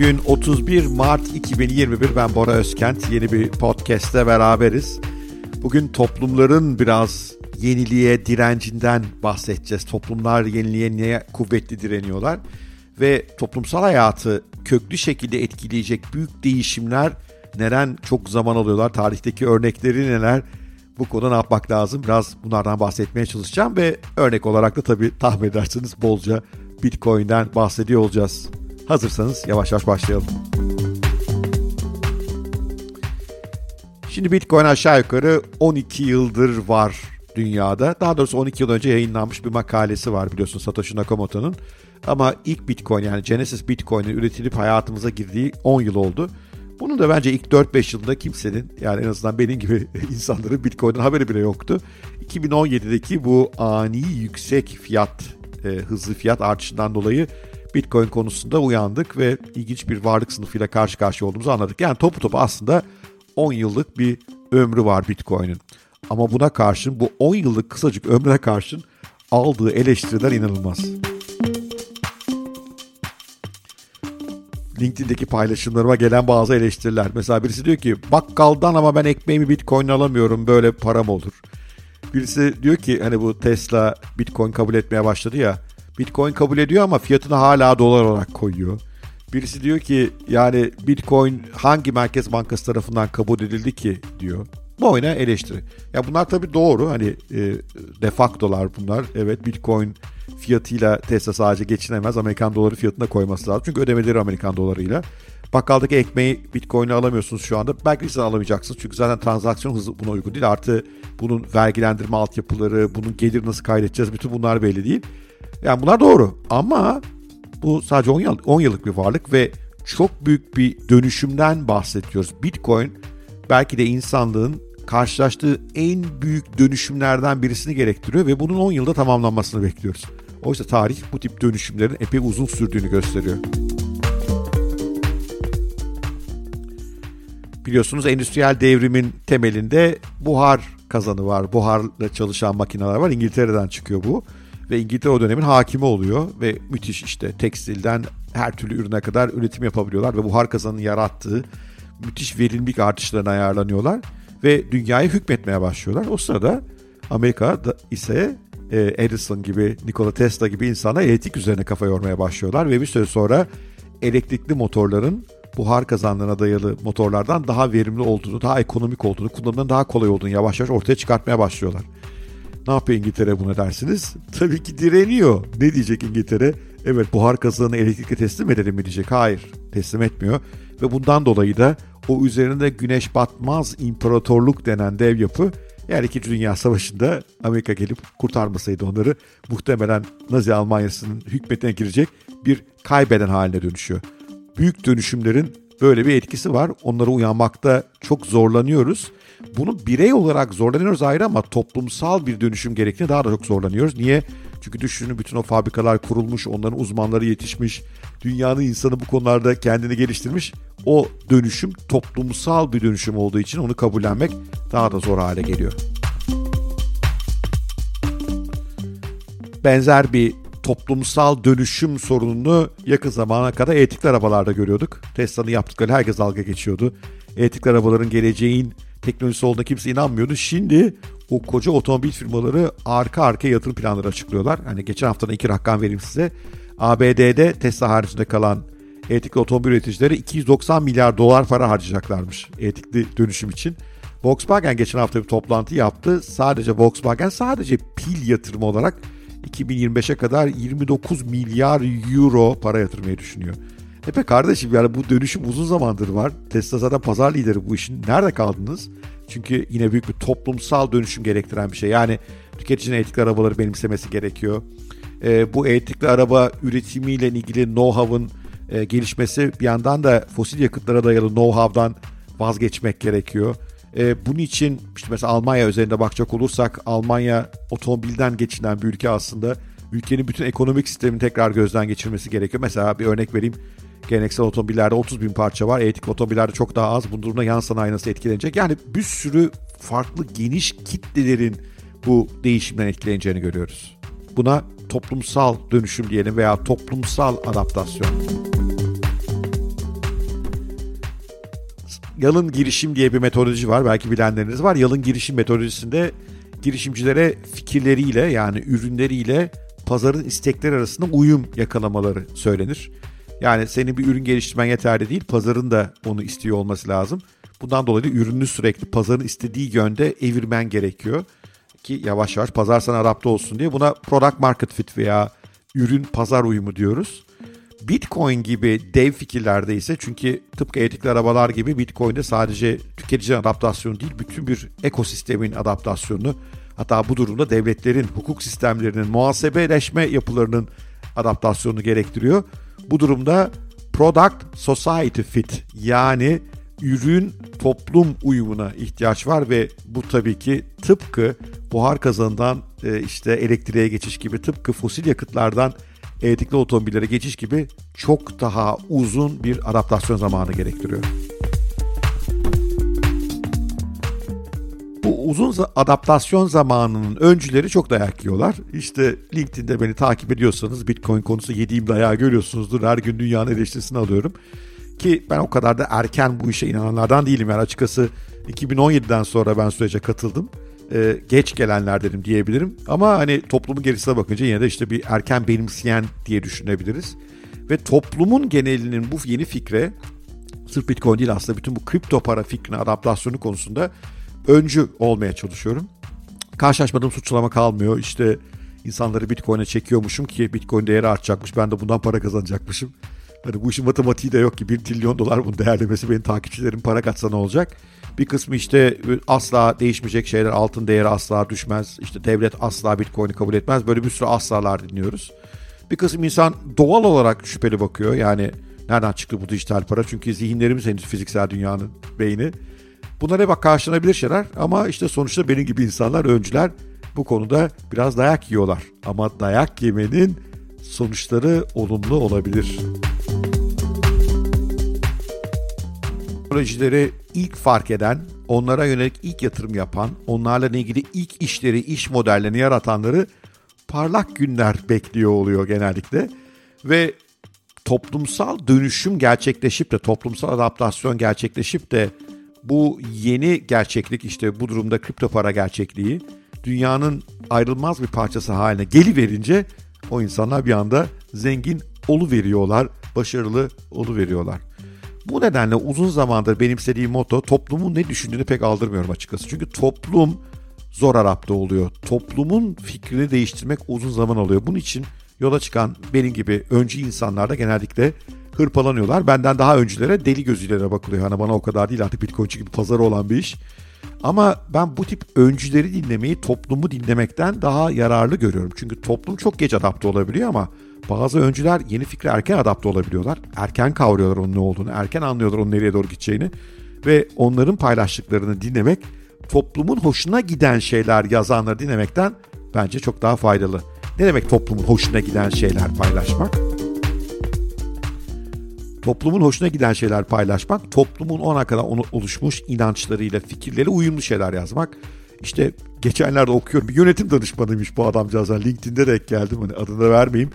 Bugün 31 Mart 2021. Ben Bora Özkent. Yeni bir podcast'te beraberiz. Bugün toplumların biraz yeniliğe direncinden bahsedeceğiz. Toplumlar yeniliğe niye kuvvetli direniyorlar? Ve toplumsal hayatı köklü şekilde etkileyecek büyük değişimler neren çok zaman alıyorlar? Tarihteki örnekleri neler? Bu konuda ne yapmak lazım? Biraz bunlardan bahsetmeye çalışacağım ve örnek olarak da tabii tahmin edersiniz bolca Bitcoin'den bahsediyor olacağız. Hazırsanız yavaş yavaş başlayalım. Şimdi Bitcoin aşağı yukarı 12 yıldır var dünyada. Daha doğrusu 12 yıl önce yayınlanmış bir makalesi var biliyorsun Satoshi Nakamoto'nun. Ama ilk Bitcoin yani Genesis Bitcoin'in üretilip hayatımıza girdiği 10 yıl oldu. Bunun da bence ilk 4-5 yılında kimsenin yani en azından benim gibi insanların Bitcoin'den haberi bile yoktu. 2017'deki bu ani yüksek fiyat, e, hızlı fiyat artışından dolayı Bitcoin konusunda uyandık ve ilginç bir varlık sınıfıyla karşı karşıya olduğumuzu anladık. Yani topu topu aslında 10 yıllık bir ömrü var Bitcoin'in. Ama buna karşın bu 10 yıllık kısacık ömrüne karşın aldığı eleştiriler inanılmaz. LinkedIn'deki paylaşımlarıma gelen bazı eleştiriler. Mesela birisi diyor ki bakkaldan ama ben ekmeğimi Bitcoin alamıyorum böyle param olur. Birisi diyor ki hani bu Tesla Bitcoin kabul etmeye başladı ya. Bitcoin kabul ediyor ama fiyatını hala dolar olarak koyuyor. Birisi diyor ki yani Bitcoin hangi merkez bankası tarafından kabul edildi ki diyor. Bu oyuna eleştiri. Ya bunlar tabii doğru hani e, defaktolar bunlar. Evet Bitcoin fiyatıyla Tesla sadece geçinemez. Amerikan doları fiyatına koyması lazım. Çünkü ödemeleri Amerikan dolarıyla. Bakkaldaki ekmeği Bitcoin'e alamıyorsunuz şu anda. Belki siz alamayacaksınız. Çünkü zaten transaksiyon hızı buna uygun değil. Artı bunun vergilendirme altyapıları, bunun gelir nasıl kaydedeceğiz bütün bunlar belli değil. Yani bunlar doğru. Ama bu sadece 10, yıl, 10 yıllık bir varlık ve çok büyük bir dönüşümden bahsediyoruz. Bitcoin belki de insanlığın karşılaştığı en büyük dönüşümlerden birisini gerektiriyor ve bunun 10 yılda tamamlanmasını bekliyoruz. Oysa tarih bu tip dönüşümlerin epey uzun sürdüğünü gösteriyor. Biliyorsunuz endüstriyel devrimin temelinde buhar kazanı var. Buharla çalışan makineler var. İngiltere'den çıkıyor bu. Ve İngiltere o dönemin hakimi oluyor ve müthiş işte tekstilden her türlü ürüne kadar üretim yapabiliyorlar ve buhar kazanının yarattığı müthiş verimlilik artışlarına ayarlanıyorlar ve dünyayı hükmetmeye başlıyorlar. O sırada Amerika ise e, Edison gibi, Nikola Tesla gibi insanlar elektrik üzerine kafa yormaya başlıyorlar ve bir süre sonra elektrikli motorların buhar kazanlarına dayalı motorlardan daha verimli olduğunu, daha ekonomik olduğunu, kullanımının daha kolay olduğunu yavaş yavaş ortaya çıkartmaya başlıyorlar. Ne yapıyor İngiltere buna dersiniz? Tabii ki direniyor. Ne diyecek İngiltere? Evet buhar kazanını elektrikle teslim edelim mi diyecek. Hayır teslim etmiyor. Ve bundan dolayı da o üzerinde güneş batmaz imparatorluk denen dev yapı eğer 2. Dünya Savaşı'nda Amerika gelip kurtarmasaydı onları muhtemelen Nazi Almanya'sının hükmetine girecek bir kaybeden haline dönüşüyor. Büyük dönüşümlerin böyle bir etkisi var. Onlara uyanmakta çok zorlanıyoruz. Bunu birey olarak zorlanıyoruz ayrı ama toplumsal bir dönüşüm gerektiğinde daha da çok zorlanıyoruz. Niye? Çünkü düşünün bütün o fabrikalar kurulmuş, onların uzmanları yetişmiş, dünyanın insanı bu konularda kendini geliştirmiş. O dönüşüm toplumsal bir dönüşüm olduğu için onu kabullenmek daha da zor hale geliyor. Benzer bir toplumsal dönüşüm sorununu yakın zamana kadar elektrikli arabalarda görüyorduk. Tesla'nın yaptıkları herkes dalga geçiyordu. Elektrikli arabaların geleceğin teknolojisi olduğuna kimse inanmıyordu. Şimdi o koca otomobil firmaları arka arka yatırım planları açıklıyorlar. Hani geçen haftadan iki rakam vereyim size. ABD'de Tesla haricinde kalan elektrikli otomobil üreticileri 290 milyar dolar para harcayacaklarmış elektrikli dönüşüm için. Volkswagen geçen hafta bir toplantı yaptı. Sadece Volkswagen sadece pil yatırımı olarak 2025'e kadar 29 milyar euro para yatırmayı düşünüyor. E be kardeşim yani bu dönüşüm uzun zamandır var. Tesla zaten pazar lideri bu işin. Nerede kaldınız? Çünkü yine büyük bir toplumsal dönüşüm gerektiren bir şey. Yani tüketicinin elektrikli arabaları benimsemesi gerekiyor. E, bu elektrikli araba üretimiyle ilgili know-how'ın e, gelişmesi bir yandan da fosil yakıtlara dayalı know-how'dan vazgeçmek gerekiyor. E, bunun için işte mesela Almanya üzerinde bakacak olursak Almanya otomobilden geçinen bir ülke aslında. Ülkenin bütün ekonomik sistemini tekrar gözden geçirmesi gerekiyor. Mesela bir örnek vereyim. Geleneksel otomobillerde 30 bin parça var. Elektrikli otomobillerde çok daha az. Bu durumda yan sanayi nasıl etkilenecek? Yani bir sürü farklı geniş kitlelerin bu değişimden etkileneceğini görüyoruz. Buna toplumsal dönüşüm diyelim veya toplumsal adaptasyon. Yalın girişim diye bir metodoloji var. Belki bilenleriniz var. Yalın girişim metodolojisinde girişimcilere fikirleriyle yani ürünleriyle pazarın istekleri arasında uyum yakalamaları söylenir. Yani senin bir ürün geliştirmen yeterli değil, pazarın da onu istiyor olması lazım. Bundan dolayı da ürünü sürekli pazarın istediği yönde evirmen gerekiyor. Ki yavaş yavaş pazar sana adapte olsun diye. Buna product market fit veya ürün pazar uyumu diyoruz. Bitcoin gibi dev fikirlerde ise çünkü tıpkı elektrikli arabalar gibi Bitcoin'de sadece tüketicinin adaptasyonu değil bütün bir ekosistemin adaptasyonu hatta bu durumda devletlerin hukuk sistemlerinin muhasebeleşme yapılarının adaptasyonunu gerektiriyor. Bu durumda product society fit yani ürün toplum uyumuna ihtiyaç var ve bu tabii ki tıpkı buhar kazanından e, işte elektriğe geçiş gibi tıpkı fosil yakıtlardan elektrikli otomobillere geçiş gibi çok daha uzun bir adaptasyon zamanı gerektiriyor. Bu uzun adaptasyon zamanının öncüleri çok dayak yiyorlar. İşte LinkedIn'de beni takip ediyorsanız Bitcoin konusu yediğim dayağı görüyorsunuzdur. Her gün dünyanın eleştirisini alıyorum. Ki ben o kadar da erken bu işe inananlardan değilim. Yani açıkçası 2017'den sonra ben sürece katıldım. Ee, geç gelenler dedim diyebilirim. Ama hani toplumun gerisine bakınca yine de işte bir erken benimseyen diye düşünebiliriz. Ve toplumun genelinin bu yeni fikre sırf Bitcoin değil aslında bütün bu kripto para fikrine adaptasyonu konusunda öncü olmaya çalışıyorum. Karşılaşmadığım suçlama kalmıyor. İşte insanları Bitcoin'e çekiyormuşum ki Bitcoin değeri artacakmış. Ben de bundan para kazanacakmışım. Hani bu işin matematiği de yok ki 1 trilyon dolar bunun değerlemesi benim takipçilerim para katsa ne olacak? Bir kısmı işte asla değişmeyecek şeyler altın değeri asla düşmez. İşte devlet asla bitcoin'i kabul etmez. Böyle bir sürü aslalar dinliyoruz. Bir kısım insan doğal olarak şüpheli bakıyor. Yani nereden çıktı bu dijital para? Çünkü zihinlerimiz henüz fiziksel dünyanın beyni. Bunlar hep karşılanabilir şeyler ama işte sonuçta benim gibi insanlar, öncüler bu konuda biraz dayak yiyorlar. Ama dayak yemenin sonuçları olumlu olabilir. Teknolojileri ilk fark eden, onlara yönelik ilk yatırım yapan, onlarla ilgili ilk işleri, iş modellerini yaratanları parlak günler bekliyor oluyor genellikle. Ve toplumsal dönüşüm gerçekleşip de, toplumsal adaptasyon gerçekleşip de bu yeni gerçeklik işte bu durumda kripto para gerçekliği dünyanın ayrılmaz bir parçası haline geliverince o insanlar bir anda zengin olu veriyorlar, başarılı olu veriyorlar. Bu nedenle uzun zamandır benimsediğim moto toplumun ne düşündüğünü pek aldırmıyorum açıkçası. Çünkü toplum zor Arap'ta oluyor. Toplumun fikrini değiştirmek uzun zaman alıyor. Bunun için yola çıkan benim gibi öncü insanlar da genellikle hırpalanıyorlar. Benden daha öncülere deli gözüyle bakılıyor. Hani bana o kadar değil artık Bitcoin'ci gibi pazarı olan bir iş. Ama ben bu tip öncüleri dinlemeyi toplumu dinlemekten daha yararlı görüyorum. Çünkü toplum çok geç adapte olabiliyor ama bazı öncüler yeni fikre erken adapte olabiliyorlar. Erken kavruyorlar onun ne olduğunu, erken anlıyorlar onun nereye doğru gideceğini. Ve onların paylaştıklarını dinlemek toplumun hoşuna giden şeyler yazanları dinlemekten bence çok daha faydalı. Ne demek toplumun hoşuna giden şeyler paylaşmak? Toplumun hoşuna giden şeyler paylaşmak, toplumun ona kadar oluşmuş inançlarıyla, fikirleri uyumlu şeyler yazmak. İşte geçenlerde okuyorum. Bir yönetim danışmanıymış bu adamcağız. LinkedIn'de de geldim. Hani adını vermeyeyim.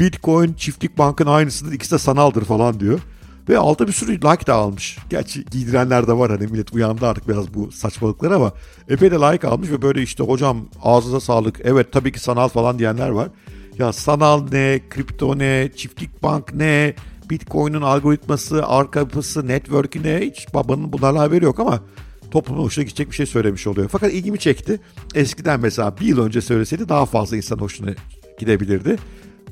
Bitcoin, çiftlik bankın aynısıdır. ikisi de sanaldır falan diyor. Ve altta bir sürü like da almış. Gerçi giydirenler de var hani millet uyandı artık biraz bu saçmalıklara ama epey de like almış ve böyle işte hocam ağzınıza sağlık evet tabii ki sanal falan diyenler var. Ya sanal ne, kripto ne, çiftlik bank ne, Bitcoin'in algoritması, arka yapısı, network'ü ne hiç babanın bunlarla haberi yok ama toplumun hoşuna gidecek bir şey söylemiş oluyor. Fakat ilgimi çekti. Eskiden mesela bir yıl önce söyleseydi daha fazla insan hoşuna gidebilirdi.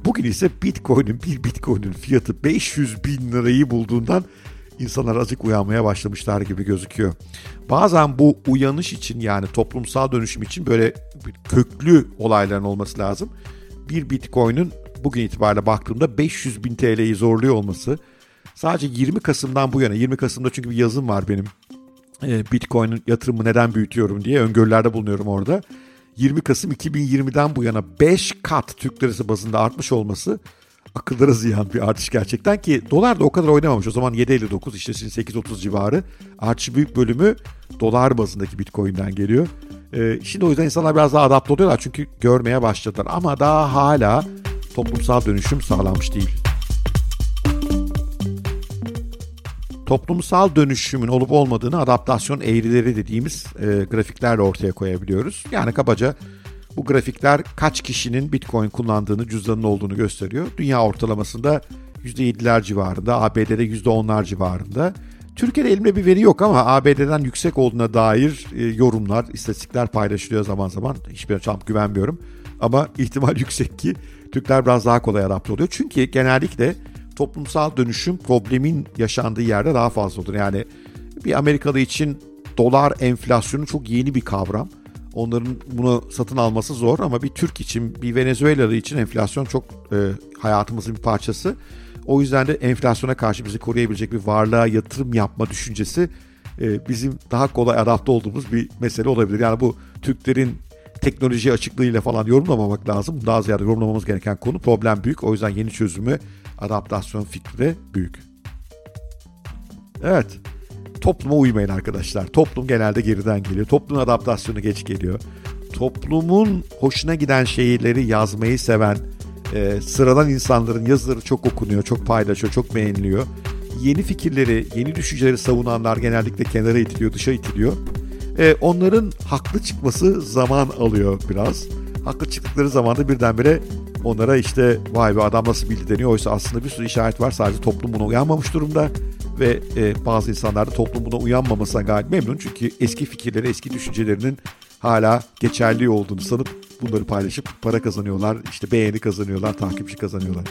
Bugün ise Bitcoin'in bir Bitcoin'in fiyatı 500 bin lirayı bulduğundan insanlar azıcık uyanmaya başlamışlar gibi gözüküyor. Bazen bu uyanış için yani toplumsal dönüşüm için böyle köklü olayların olması lazım. Bir Bitcoin'in bugün itibariyle baktığımda 500 bin TL'yi zorluyor olması sadece 20 Kasım'dan bu yana 20 Kasım'da çünkü bir yazım var benim e, Bitcoin'in yatırımı neden büyütüyorum diye öngörülerde bulunuyorum orada. 20 Kasım 2020'den bu yana 5 kat Türk lirası bazında artmış olması akıllara ziyan bir artış gerçekten ki dolar da o kadar oynamamış. O zaman 7.59 işte şimdi 8.30 civarı. Artış büyük bölümü dolar bazındaki Bitcoin'den geliyor. Ee, şimdi o yüzden insanlar biraz daha adapte oluyorlar çünkü görmeye başladılar. Ama daha hala toplumsal dönüşüm sağlanmış değil. toplumsal dönüşümün olup olmadığını adaptasyon eğrileri dediğimiz e, grafiklerle ortaya koyabiliyoruz. Yani kabaca bu grafikler kaç kişinin Bitcoin kullandığını, cüzdanın olduğunu gösteriyor. Dünya ortalamasında %7'ler civarında, ABD'de %10'lar civarında. Türkiye'de elimde bir veri yok ama ABD'den yüksek olduğuna dair e, yorumlar, istatistikler paylaşılıyor zaman zaman. Hiçbir tam güvenmiyorum. Ama ihtimal yüksek ki Türkler biraz daha kolay adapte oluyor. Çünkü genellikle toplumsal dönüşüm problemin yaşandığı yerde daha fazla olur. Yani bir Amerikalı için dolar enflasyonu çok yeni bir kavram. Onların bunu satın alması zor ama bir Türk için, bir Venezuelalı için enflasyon çok e, hayatımızın bir parçası. O yüzden de enflasyona karşı bizi koruyabilecek bir varlığa yatırım yapma düşüncesi e, bizim daha kolay adapte olduğumuz bir mesele olabilir. Yani bu Türklerin teknoloji açıklığıyla falan yorumlamamak lazım. Daha ziyade yorumlamamız gereken konu problem büyük. O yüzden yeni çözümü adaptasyon fikri büyük. Evet. Topluma uymayın arkadaşlar. Toplum genelde geriden geliyor. Toplumun adaptasyonu geç geliyor. Toplumun hoşuna giden şeyleri yazmayı seven, e, sıradan insanların yazıları çok okunuyor, çok paylaşıyor, çok beğeniliyor. Yeni fikirleri, yeni düşünceleri savunanlar genellikle kenara itiliyor, dışa itiliyor. E, onların haklı çıkması zaman alıyor biraz. Haklı çıktıkları zaman da birdenbire onlara işte vay be adam nasıl bildi deniyor. Oysa aslında bir sürü işaret var. Sadece toplum buna uyanmamış durumda. Ve e, bazı insanlar da toplum buna uyanmamasına gayet memnun. Çünkü eski fikirleri, eski düşüncelerinin hala geçerli olduğunu sanıp bunları paylaşıp para kazanıyorlar. işte beğeni kazanıyorlar, takipçi kazanıyorlar.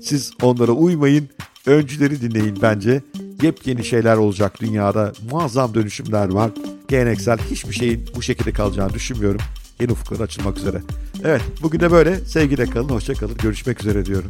Siz onlara uymayın. Öncüleri dinleyin bence. Yepyeni şeyler olacak dünyada. Muazzam dönüşümler var. Geleneksel hiçbir şeyin bu şekilde kalacağını düşünmüyorum. Yeni ufuklar açılmak üzere. Evet bugün de böyle. Sevgiyle kalın, hoşça kalın. Görüşmek üzere diyorum.